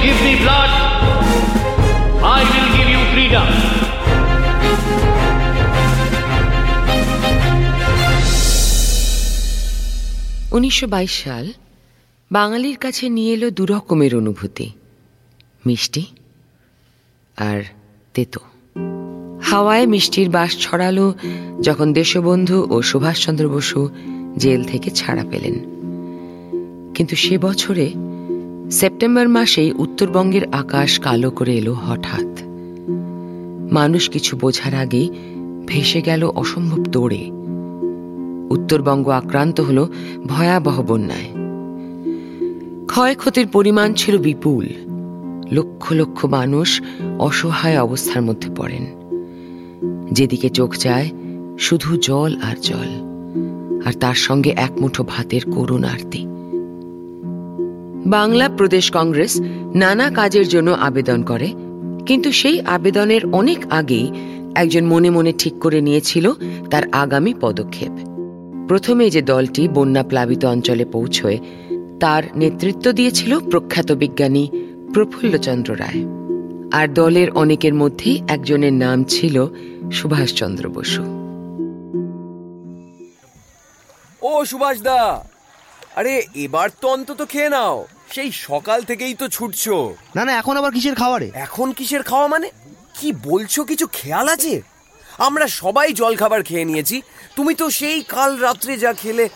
Give me blood, I will give you freedom. উনিশশো বাইশ সাল বাঙালির কাছে নিয়ে এলো দুরকমের অনুভূতি। মিষ্টি আর তেতো। হাওয়ায় মিষ্টির বাস ছড়ালো যখন দেশবন্ধু ও সুভাষচন্দ্র বসু জেল থেকে ছাড়া পেলেন। কিন্তু সে বছরে সেপ্টেম্বর মাসেই উত্তরবঙ্গের আকাশ কালো করে এলো হঠাৎ। মানুষ কিছু বোঝার আগেই ভেসে গেল অসম্ভব দৌড়ে। উত্তরবঙ্গ আক্রান্ত হল ভয়াবহ বন্যায়। ক্ষয়ক্ষতির পরিমাণ ছিল বিপুল। লক্ষ লক্ষ মানুষ অসহায় অবস্থার মধ্যে পড়েন। যেদিকে চোখ যায়, শুধু জল আর জল। আর তার সঙ্গে এক মুঠো ভাতের করুণ আরতি। বাংলা প্রদেশ কংগ্রেস নানা কাজের জন্য আবেদন করে, কিন্তু সেই আবেদনের অনেক আগেই একজন মনে মনে ঠিক করে নিয়েছিল তার আগামী পদক্ষেপ। প্রথমে যে দলটি বন্যা প্লাবিত অঞ্চলে পৌঁছয়, তার নেতৃত্ব দিয়েছিল প্রখ্যাত বিজ্ঞানী প্রফুল্লচন্দ্র রায়। আর দলের অনেকের মধ্যেই একজনের নাম ছিল সুভাষচন্দ্র বসু। ও সুভাষ দা আরে এবার তো অন্তত খেয়ে নাও। সেই সকাল থেকেই তো ছুটছো। না না এখন আবার কিসের খাওয়ারে? এখন কিসের খাওয়া মানে? কি বলছো কিছু খেয়াল আছে? আমরা সবাই জল খাবার খেয়ে নিয়েছি। তুমি তো সেই কাল রাত্রে যা খেলে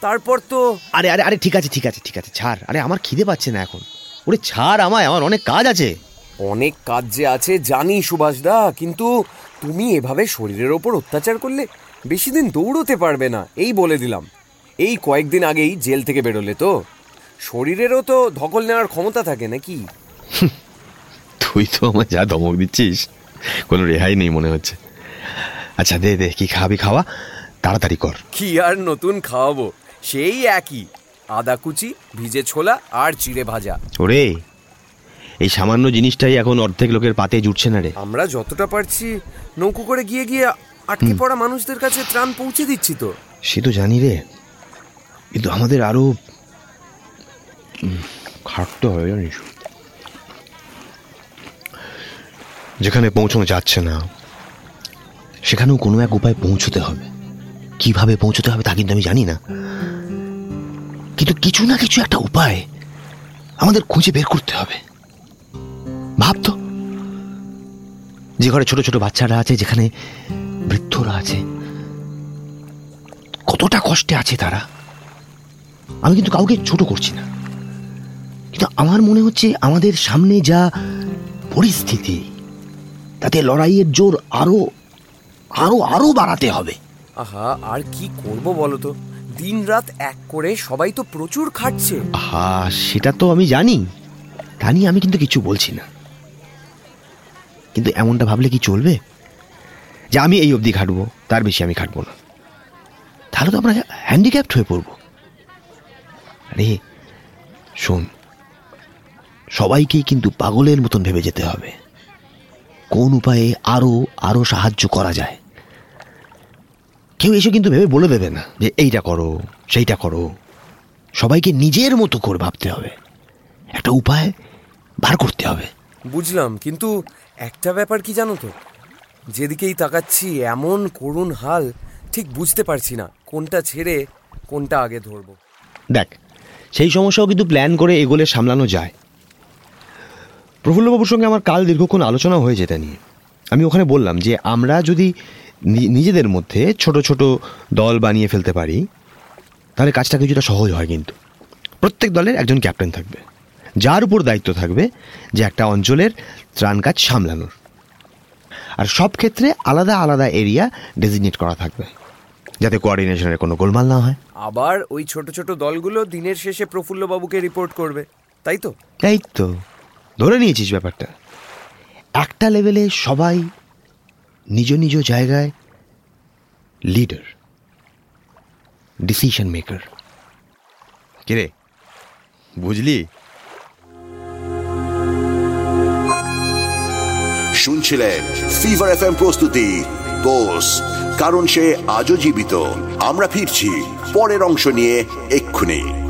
তারপর তো আরে আরে আরে ঠিক আছে ঠিক আছে ঠিক আছে ছাড়। আরে আমার খিদে পাচ্ছে না এখন। ওরে ছাড় আমায় আমার অনেক কাজ আছে। অনেক কাজ যে আছে জানি সুভাষ দা কিন্তু তুমি এভাবে শরীরের ওপর অত্যাচার করলে বেশি দিন দৌড়তে পারবে না এই বলে দিলাম। এই কয়েকদিন আগেই জেল থেকে বেরোলে তো। শরীরেরও তো ধকল নেওয়ার ক্ষমতা থাকে নাকি? তুই তো আমার যা ধমক দিচ্ছিস কোনো রেহাই নেই মনে হচ্ছে। আচ্ছা দে দে কি খাবি খাওয়া? তাড়াতাড়ি কর। কি আর নতুন খাওয়াবো? সেই একই। আদা কুচি ভিজে ছোলা আর চিড়ে ভাজা। ওরে এই সামান্য জিনিসটাই এখন অর্ধেক লোকের পাতে জুটছে না রে। আমরা যতটা পারছি নৌকো করে গিয়ে গিয়ে আটকে পড়া মানুষদের কাছে ত্রাণ পৌঁছে দিচ্ছি তো। সে তো জানি রে। কিন্তু আমাদের আরও উম, খাটতে হবে জানিস। যেখানে পৌঁছানো যাচ্ছে না সেখানেও কোনো এক উপায় পৌঁছতে হবে। কীভাবে পৌঁছতে হবে তা কিন্তু আমি জানি না। কিন্তু কিছু না কিছু একটা উপায় আমাদের খুঁজে বের করতে হবে। ভাবতো যে ঘরে ছোট ছোট বাচ্চারা আছে যেখানে বৃদ্ধরা আছে কতটা কষ্টে আছে তারা। আমি কিন্তু কাউকে ছোট করছি না। কিন্তু আমার মনে হচ্ছে আমাদের সামনে যা পরিস্থিতি তাতে লড়াইয়ের জোর আরও আরও আরও বাড়াতে হবে। আহা আর কি করব বলো তো দিন রাত এক করে সবাই তো প্রচুর খাটছে। হা সেটা তো আমি জানি। তা নিয়ে আমি কিন্তু কিছু বলছি না। কিন্তু এমনটা ভাবলে কি চলবে? যে আমি এই অবধি খাটবো তার বেশি আমি খাটবো না। তাহলে তো আমরা হ্যান্ডিক্যাপ্ট হয়ে পড়ব। আরে শোন সবাইকেই কিন্তু পাগলের মতন ভেবে যেতে হবে। কোন উপায়ে আরও আরও সাহায্য করা যায়? কেউ এসে কিন্তু ভেবে বলে দেবে না যে এইটা করো সেইটা করো। সবাইকে নিজের মতো করে ভাবতে হবে। একটা উপায় বার করতে হবে। বুঝলাম কিন্তু একটা ব্যাপার কি জানো তো? যেদিকেই তাকাচ্ছি এমন করুণ হাল ঠিক বুঝতে পারছি না কোনটা ছেড়ে কোনটা আগে ধরবো। দেখ সেই সমস্যাও কিন্তু প্ল্যান করে এগোলে সামলানো যায়। প্রফুল্লবাবুর সঙ্গে আমার কাল দীর্ঘক্ষণ আলোচনা হয়ে যেতে নিয়ে। আমি ওখানে বললাম যে, আমরা যদি নিজেদের মধ্যে ছোট ছোট দল বানিয়ে ফেলতে পারি, তাহলে কাজটা কিছুটা সহজ হয় কিন্তু। প্রত্যেক দলের একজন ক্যাপ্টেন থাকবে। যার উপর দায়িত্ব থাকবে যে একটা অঞ্চলের ত্রাণ কাজ সামলানোর। আর সব ক্ষেত্রে আলাদা আলাদা এরিয়া ডেজিগনেট করা থাকবে। যাতে কোঅর্ডিনেশনের কোনো গোলমাল না হয়। আবার ওই ছোট ছোট দলগুলো দিনের শেষে প্রফুল্লবাবুকে রিপোর্ট করবে। তাই তো? তাই তো। ধরে নিয়েছিস ব্যাপারটা। একটা লেভেলে সবাই নিজ নিজ জায়গায় লিডার ডিসিশন মেকার কিরে? বুঝলি? শুনছিলেন ফিভার এফ এম প্রস্তুতি। বোস কারণ সে আজও জীবিত। আমরা ফিরছি। পরের অংশ নিয়ে এক্ষুনি।